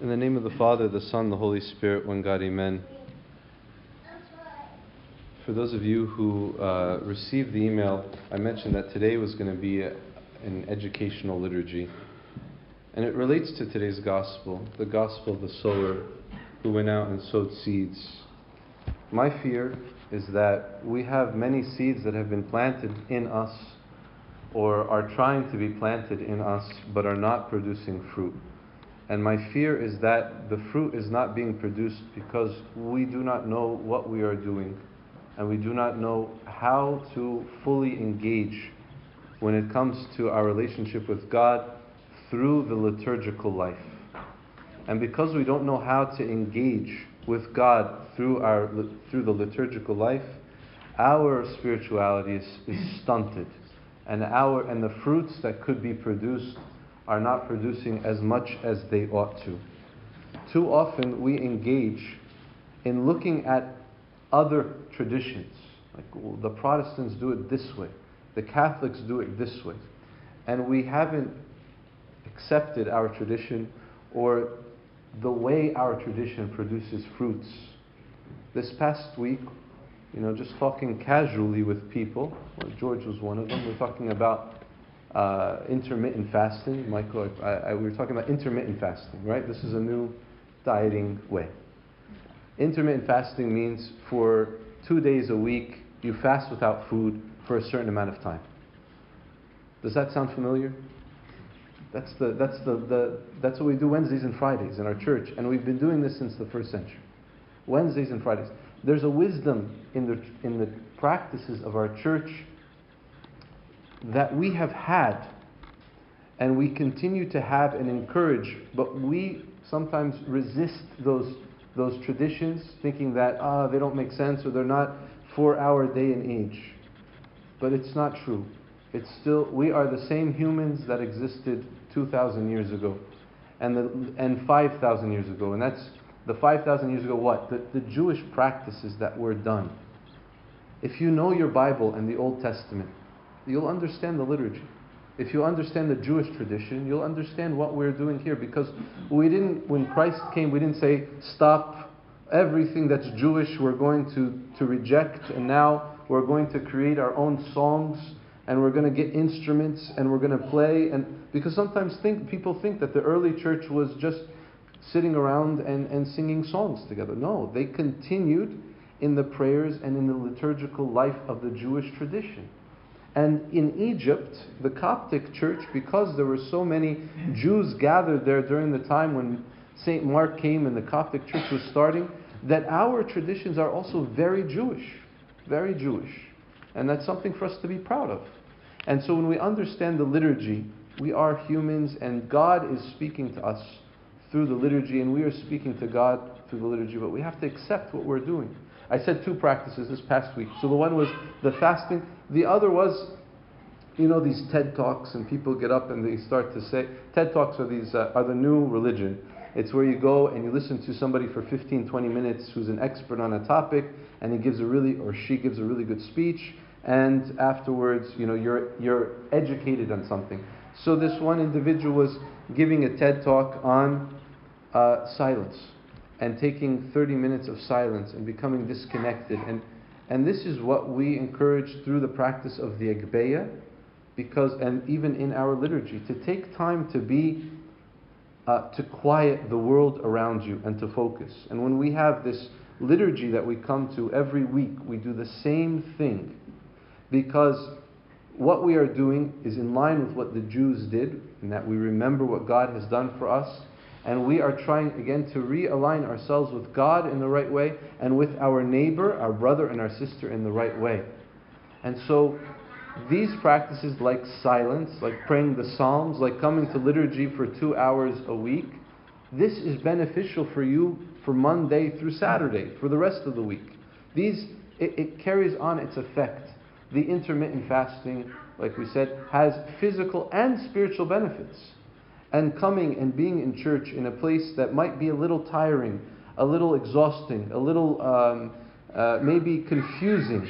In the name of the Father, the Son, the Holy Spirit, one God, Amen. For those of you who uh, received the email, I mentioned that today was going to be a, an educational liturgy. And it relates to today's gospel, the gospel of the sower who went out and sowed seeds. My fear is that we have many seeds that have been planted in us or are trying to be planted in us but are not producing fruit. And my fear is that the fruit is not being produced because we do not know what we are doing and we do not know how to fully engage when it comes to our relationship with God through the liturgical life. And because we don't know how to engage with God through, our, through the liturgical life, our spirituality is, is stunted. And, our, and the fruits that could be produced are not producing as much as they ought to. Too often we engage in looking at other traditions. Like well, the Protestants do it this way, the Catholics do it this way. And we haven't accepted our tradition or the way our tradition produces fruits. This past week, you know, just talking casually with people, George was one of them, we're talking about uh, intermittent fasting. Michael, I, I, we were talking about intermittent fasting, right? This is a new dieting way. Intermittent fasting means for two days a week, you fast without food for a certain amount of time. Does that sound familiar? That's, the, that's, the, the, that's what we do Wednesdays and Fridays in our church, and we've been doing this since the first century. Wednesdays and Fridays. There's a wisdom in the, in the practices of our church that we have had and we continue to have and encourage, but we sometimes resist those, those traditions, thinking that ah, they don't make sense or they're not for our day and age. But it's not true. It's still, we are the same humans that existed 2,000 years ago and, the, and 5,000 years ago. And that's the 5,000 years ago, what? The, the Jewish practices that were done. If you know your Bible and the Old Testament, you'll understand the liturgy. If you understand the Jewish tradition, you'll understand what we're doing here because we didn't, when Christ came, we didn't say, stop everything that's Jewish, we're going to, to reject, and now we're going to create our own songs and we're going to get instruments and we're going to play. And because sometimes think, people think that the early church was just sitting around and, and singing songs together. No, they continued in the prayers and in the liturgical life of the Jewish tradition. And in Egypt, the Coptic church, because there were so many Jews gathered there during the time when St. Mark came and the Coptic church was starting, that our traditions are also very Jewish. Very Jewish. And that's something for us to be proud of. And so when we understand the liturgy, we are humans and God is speaking to us through the liturgy and we are speaking to God the liturgy, but we have to accept what we're doing. I said two practices this past week. So the one was the fasting. The other was, you know, these TED talks, and people get up and they start to say, TED talks are these uh, are the new religion. It's where you go and you listen to somebody for 15, 20 minutes who's an expert on a topic, and he gives a really or she gives a really good speech, and afterwards, you know, you're you're educated on something. So this one individual was giving a TED talk on uh, silence and taking 30 minutes of silence and becoming disconnected. And, and this is what we encourage through the practice of the Agpeya, because, and even in our liturgy, to take time to be, uh, to quiet the world around you and to focus. And when we have this liturgy that we come to every week, we do the same thing, because what we are doing is in line with what the Jews did, in that we remember what God has done for us and we are trying again to realign ourselves with God in the right way and with our neighbor, our brother, and our sister in the right way. And so, these practices, like silence, like praying the Psalms, like coming to liturgy for two hours a week, this is beneficial for you for Monday through Saturday, for the rest of the week. These, it, it carries on its effect. The intermittent fasting, like we said, has physical and spiritual benefits and coming and being in church in a place that might be a little tiring, a little exhausting, a little um, uh, maybe confusing.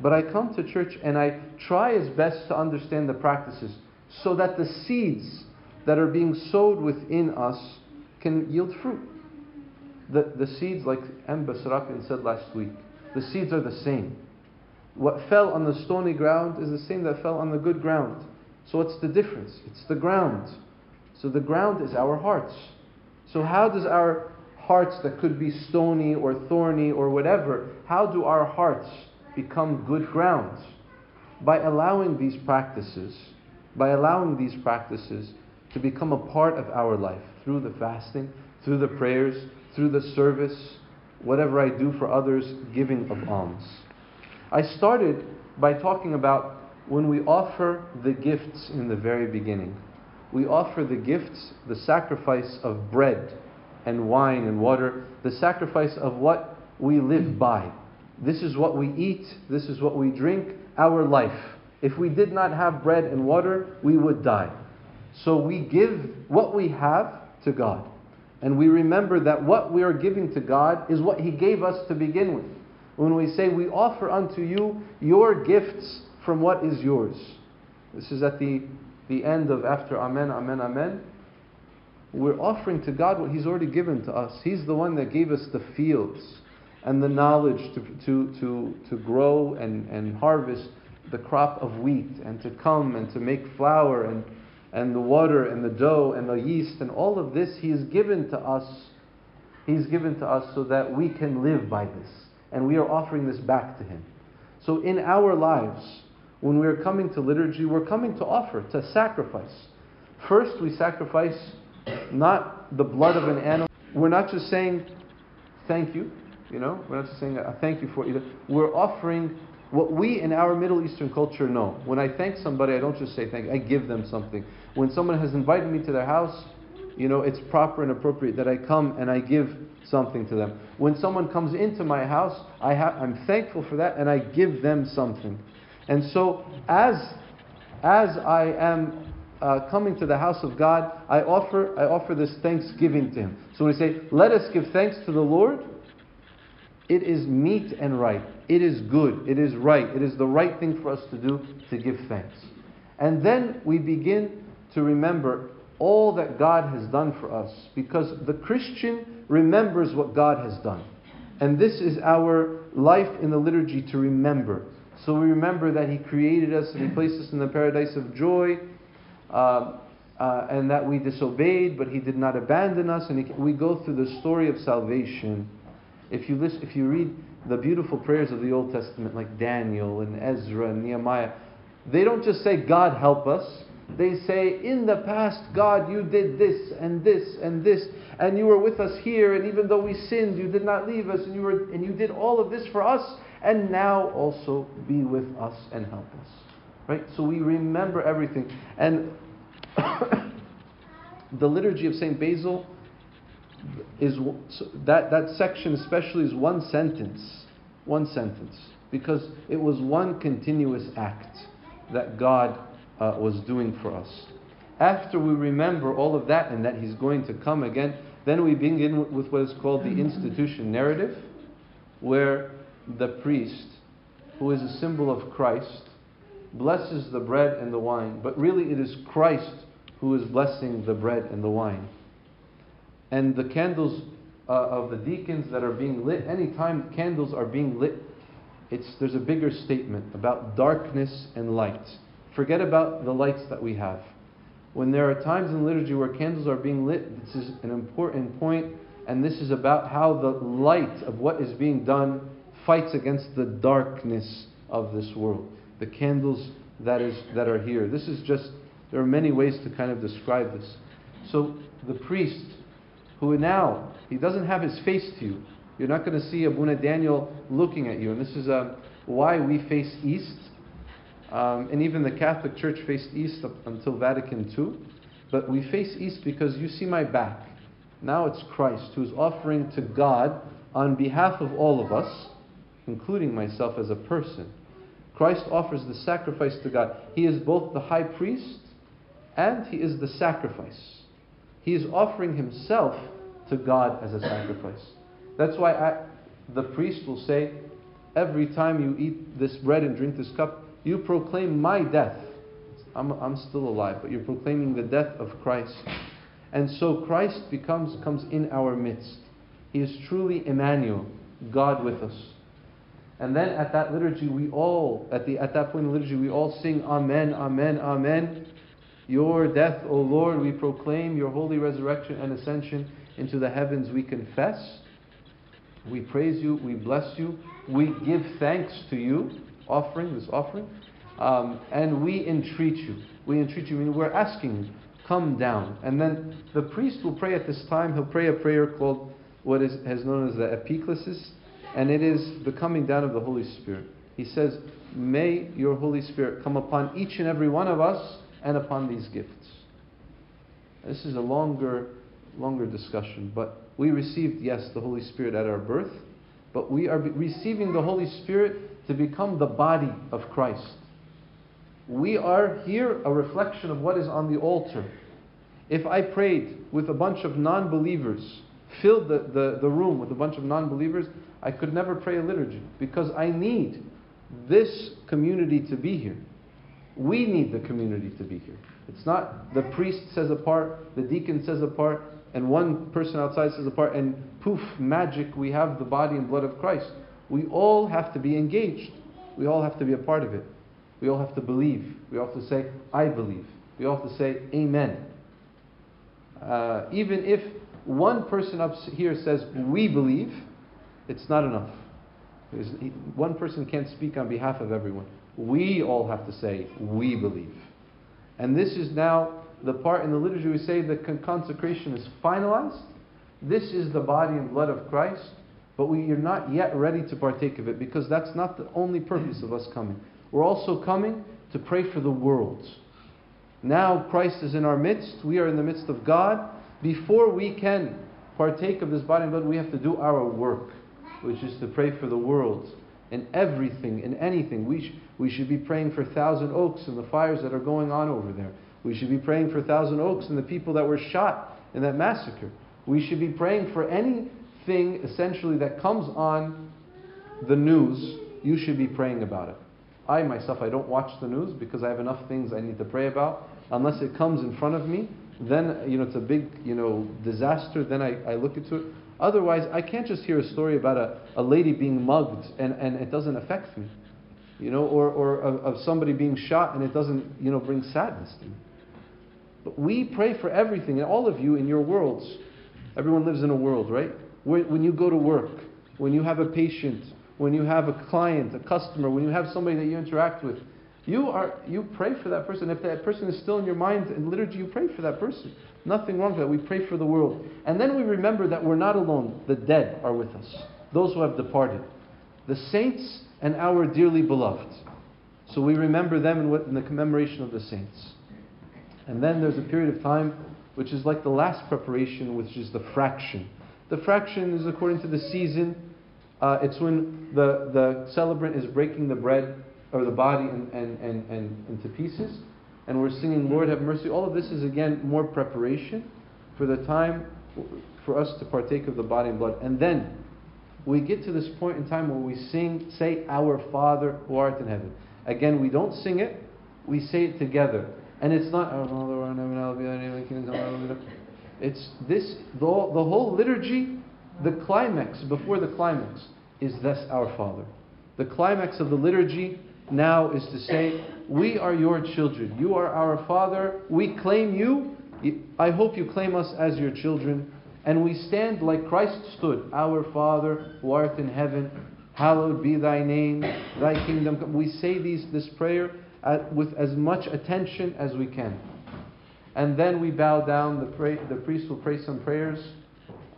But I come to church and I try as best to understand the practices so that the seeds that are being sowed within us can yield fruit. The, the seeds, like M. Basrakin said last week, the seeds are the same. What fell on the stony ground is the same that fell on the good ground. So what's the difference? It's the ground. So the ground is our hearts. So how does our hearts that could be stony or thorny or whatever, how do our hearts become good ground? By allowing these practices, by allowing these practices to become a part of our life through the fasting, through the prayers, through the service, whatever I do for others, giving of alms. I started by talking about when we offer the gifts in the very beginning. We offer the gifts, the sacrifice of bread and wine and water, the sacrifice of what we live by. This is what we eat, this is what we drink, our life. If we did not have bread and water, we would die. So we give what we have to God. And we remember that what we are giving to God is what He gave us to begin with. When we say, We offer unto you your gifts from what is yours. This is at the, the end of after Amen, Amen, Amen. We're offering to God what He's already given to us. He's the one that gave us the fields and the knowledge to, to, to, to grow and, and harvest the crop of wheat and to come and to make flour and and the water and the dough and the yeast and all of this He has given to us. He's given to us so that we can live by this. And we are offering this back to Him. So in our lives, when we are coming to liturgy, we're coming to offer, to sacrifice. First, we sacrifice not the blood of an animal. We're not just saying thank you, you know, we're not just saying a thank you for it. We're offering what we in our Middle Eastern culture know. When I thank somebody, I don't just say thank you, I give them something. When someone has invited me to their house, you know, it's proper and appropriate that I come and I give something to them. When someone comes into my house, I ha- I'm thankful for that and I give them something. And so, as, as I am uh, coming to the house of God, I offer, I offer this thanksgiving to Him. So we say, let us give thanks to the Lord, it is meet and right. It is good. It is right. It is the right thing for us to do to give thanks. And then we begin to remember all that God has done for us because the Christian remembers what God has done. And this is our life in the liturgy to remember. So we remember that He created us and He placed us in the paradise of joy, uh, uh, and that we disobeyed, but He did not abandon us. And he, we go through the story of salvation. If you listen, if you read the beautiful prayers of the Old Testament, like Daniel and Ezra and Nehemiah, they don't just say, God help us. They say, In the past, God, you did this and this and this, and you were with us here, and even though we sinned, you did not leave us, and you, were, and you did all of this for us, and now also be with us and help us. Right? So we remember everything. And the liturgy of St. Basil is that, that section especially is one sentence. One sentence. Because it was one continuous act that God uh, was doing for us. After we remember all of that and that He's going to come again, then we begin with what is called the institution narrative, where the priest, who is a symbol of Christ, blesses the bread and the wine. But really, it is Christ who is blessing the bread and the wine. And the candles uh, of the deacons that are being lit, anytime candles are being lit, it's, there's a bigger statement about darkness and light. Forget about the lights that we have. When there are times in liturgy where candles are being lit, this is an important point, and this is about how the light of what is being done fights against the darkness of this world. The candles that is that are here. This is just there are many ways to kind of describe this. So the priest, who now he doesn't have his face to you. You're not going to see Abuna Daniel looking at you, and this is uh, why we face east um, and even the Catholic Church faced east until Vatican II. But we face east because you see my back. Now it's Christ who's offering to God on behalf of all of us, including myself as a person. Christ offers the sacrifice to God. He is both the high priest and he is the sacrifice. He is offering himself to God as a sacrifice. That's why I, the priest will say, every time you eat this bread and drink this cup, you proclaim my death. I'm, I'm still alive, but you're proclaiming the death of Christ. And so Christ becomes comes in our midst. He is truly Emmanuel, God with us. And then at that liturgy, we all, at, the, at that point in the liturgy, we all sing Amen, Amen, Amen. Your death, O Lord, we proclaim, your holy resurrection and ascension into the heavens we confess. We praise you, we bless you, we give thanks to you, offering, this offering, um, and we entreat you. We entreat you, we're asking you, come down. And then the priest will pray at this time, he'll pray a prayer called what is has known as the epiclesis, and it is the coming down of the Holy Spirit. He says, May your Holy Spirit come upon each and every one of us and upon these gifts. This is a longer, longer discussion, but we received, yes, the Holy Spirit at our birth, but we are receiving the Holy Spirit to become the body of Christ. We are here a reflection of what is on the altar. If I prayed with a bunch of non believers, filled the, the, the room with a bunch of non believers, I could never pray a liturgy because I need this community to be here. We need the community to be here. It's not the priest says a part, the deacon says a part, and one person outside says a part, and poof, magic, we have the body and blood of Christ. We all have to be engaged. We all have to be a part of it. We all have to believe. We all have to say, I believe. We all have to say, Amen. Uh, even if one person up here says, We believe, it's not enough. One person can't speak on behalf of everyone. We all have to say, We believe. And this is now the part in the liturgy we say the consecration is finalized. This is the body and blood of Christ, but we are not yet ready to partake of it because that's not the only purpose of us coming. We're also coming to pray for the world. Now Christ is in our midst, we are in the midst of God. Before we can partake of this body and blood, we have to do our work, which is to pray for the world. and everything, and anything, we, sh- we should be praying for Thousand Oaks and the fires that are going on over there. We should be praying for Thousand Oaks and the people that were shot in that massacre. We should be praying for anything essentially that comes on the news. You should be praying about it. I myself, I don't watch the news because I have enough things I need to pray about. Unless it comes in front of me, then you know it's a big you know disaster. Then I, I look into it. Otherwise, I can't just hear a story about a, a lady being mugged and, and it doesn't affect me. You know, or, or of, of somebody being shot and it doesn't, you know, bring sadness to me. But we pray for everything, and all of you in your worlds. Everyone lives in a world, right? When you go to work, when you have a patient, when you have a client, a customer, when you have somebody that you interact with, you are you pray for that person. If that person is still in your mind in liturgy, you pray for that person. Nothing wrong with that. We pray for the world. And then we remember that we're not alone. The dead are with us. Those who have departed. The saints and our dearly beloved. So we remember them in, what, in the commemoration of the saints. And then there's a period of time which is like the last preparation, which is the fraction. The fraction is according to the season. Uh, it's when the, the celebrant is breaking the bread or the body and, and, and, and into pieces. And we're singing, Lord have mercy. All of this is again more preparation for the time for us to partake of the body and blood. And then we get to this point in time where we sing, say, Our Father who art in heaven. Again, we don't sing it, we say it together. And it's not, oh, it's this, the, the whole liturgy, the climax, before the climax, is this Our Father. The climax of the liturgy now is to say, We are your children. You are our Father. We claim you. I hope you claim us as your children. And we stand like Christ stood, Our Father who art in heaven, hallowed be thy name, thy kingdom come. We say these, this prayer at, with as much attention as we can. And then we bow down. The, pray, the priest will pray some prayers.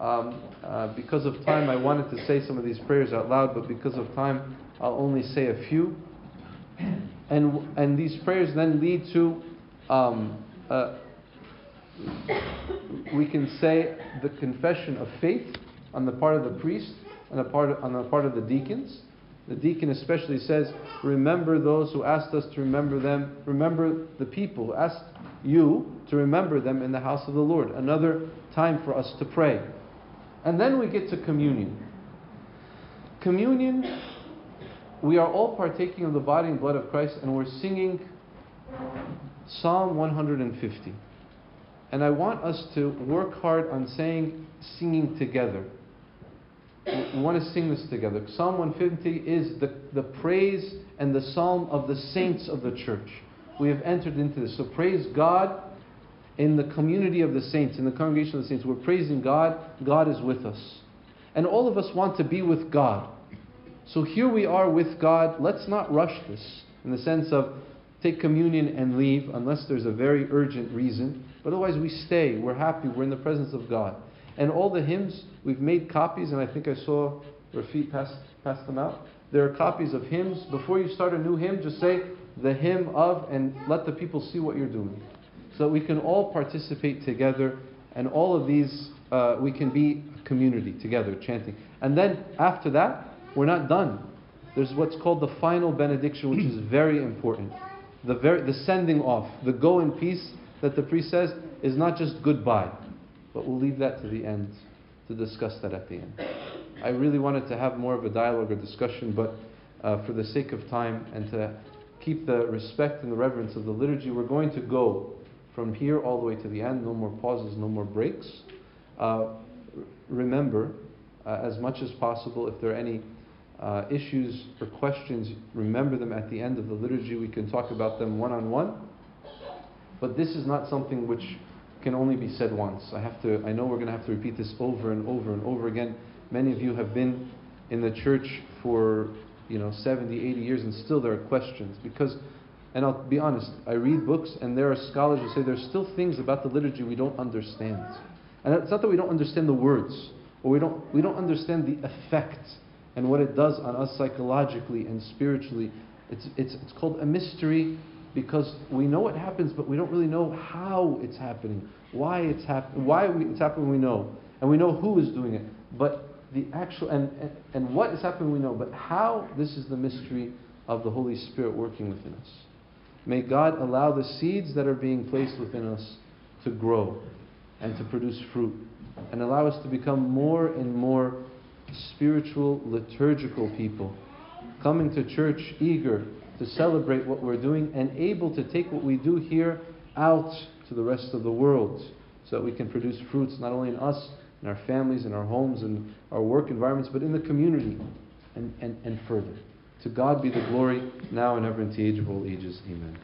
Um, uh, because of time, I wanted to say some of these prayers out loud, but because of time, I'll only say a few. And, and these prayers then lead to, um, uh, we can say, the confession of faith on the part of the priest and the part of, on the part of the deacons. The deacon especially says, Remember those who asked us to remember them. Remember the people who asked you to remember them in the house of the Lord. Another time for us to pray. And then we get to communion. Communion, we are all partaking of the body and blood of Christ, and we're singing Psalm 150. And I want us to work hard on saying, singing together. We want to sing this together. Psalm 150 is the, the praise and the psalm of the saints of the church. We have entered into this. So praise God in the community of the saints, in the congregation of the saints. We're praising God. God is with us. And all of us want to be with God. So here we are with God. Let's not rush this in the sense of take communion and leave unless there's a very urgent reason. But otherwise, we stay. We're happy. We're in the presence of God. And all the hymns, we've made copies, and I think I saw Rafi pass, pass them out. There are copies of hymns. Before you start a new hymn, just say the hymn of, and let the people see what you're doing. So that we can all participate together, and all of these, uh, we can be a community together, chanting. And then after that, we're not done. There's what's called the final benediction, which is very important. The, very, the sending off, the go in peace that the priest says, is not just goodbye. But we'll leave that to the end to discuss that at the end. I really wanted to have more of a dialogue or discussion, but uh, for the sake of time and to keep the respect and the reverence of the liturgy, we're going to go from here all the way to the end. No more pauses, no more breaks. Uh, remember, uh, as much as possible, if there are any uh, issues or questions, remember them at the end of the liturgy. We can talk about them one on one. But this is not something which can only be said once. I have to. I know we're going to have to repeat this over and over and over again. Many of you have been in the church for you know 70, 80 years, and still there are questions because. And I'll be honest, I read books, and there are scholars who say there's still things about the liturgy we don't understand. And it's not that we don't understand the words, or we don't, we don't understand the effect and what it does on us psychologically and spiritually. It's, it's, it's called a mystery because we know what happens, but we don't really know how it's happening, why it's happening, why we, it's happening. We know, and we know who is doing it, but the actual and, and and what is happening we know, but how this is the mystery of the Holy Spirit working within us. May God allow the seeds that are being placed within us to grow and to produce fruit, and allow us to become more and more spiritual, liturgical people, coming to church eager to celebrate what we're doing and able to take what we do here out to the rest of the world so that we can produce fruits not only in us, in our families, in our homes, and our work environments, but in the community and, and, and further. To God be the glory now and ever into the age of all ages. Amen.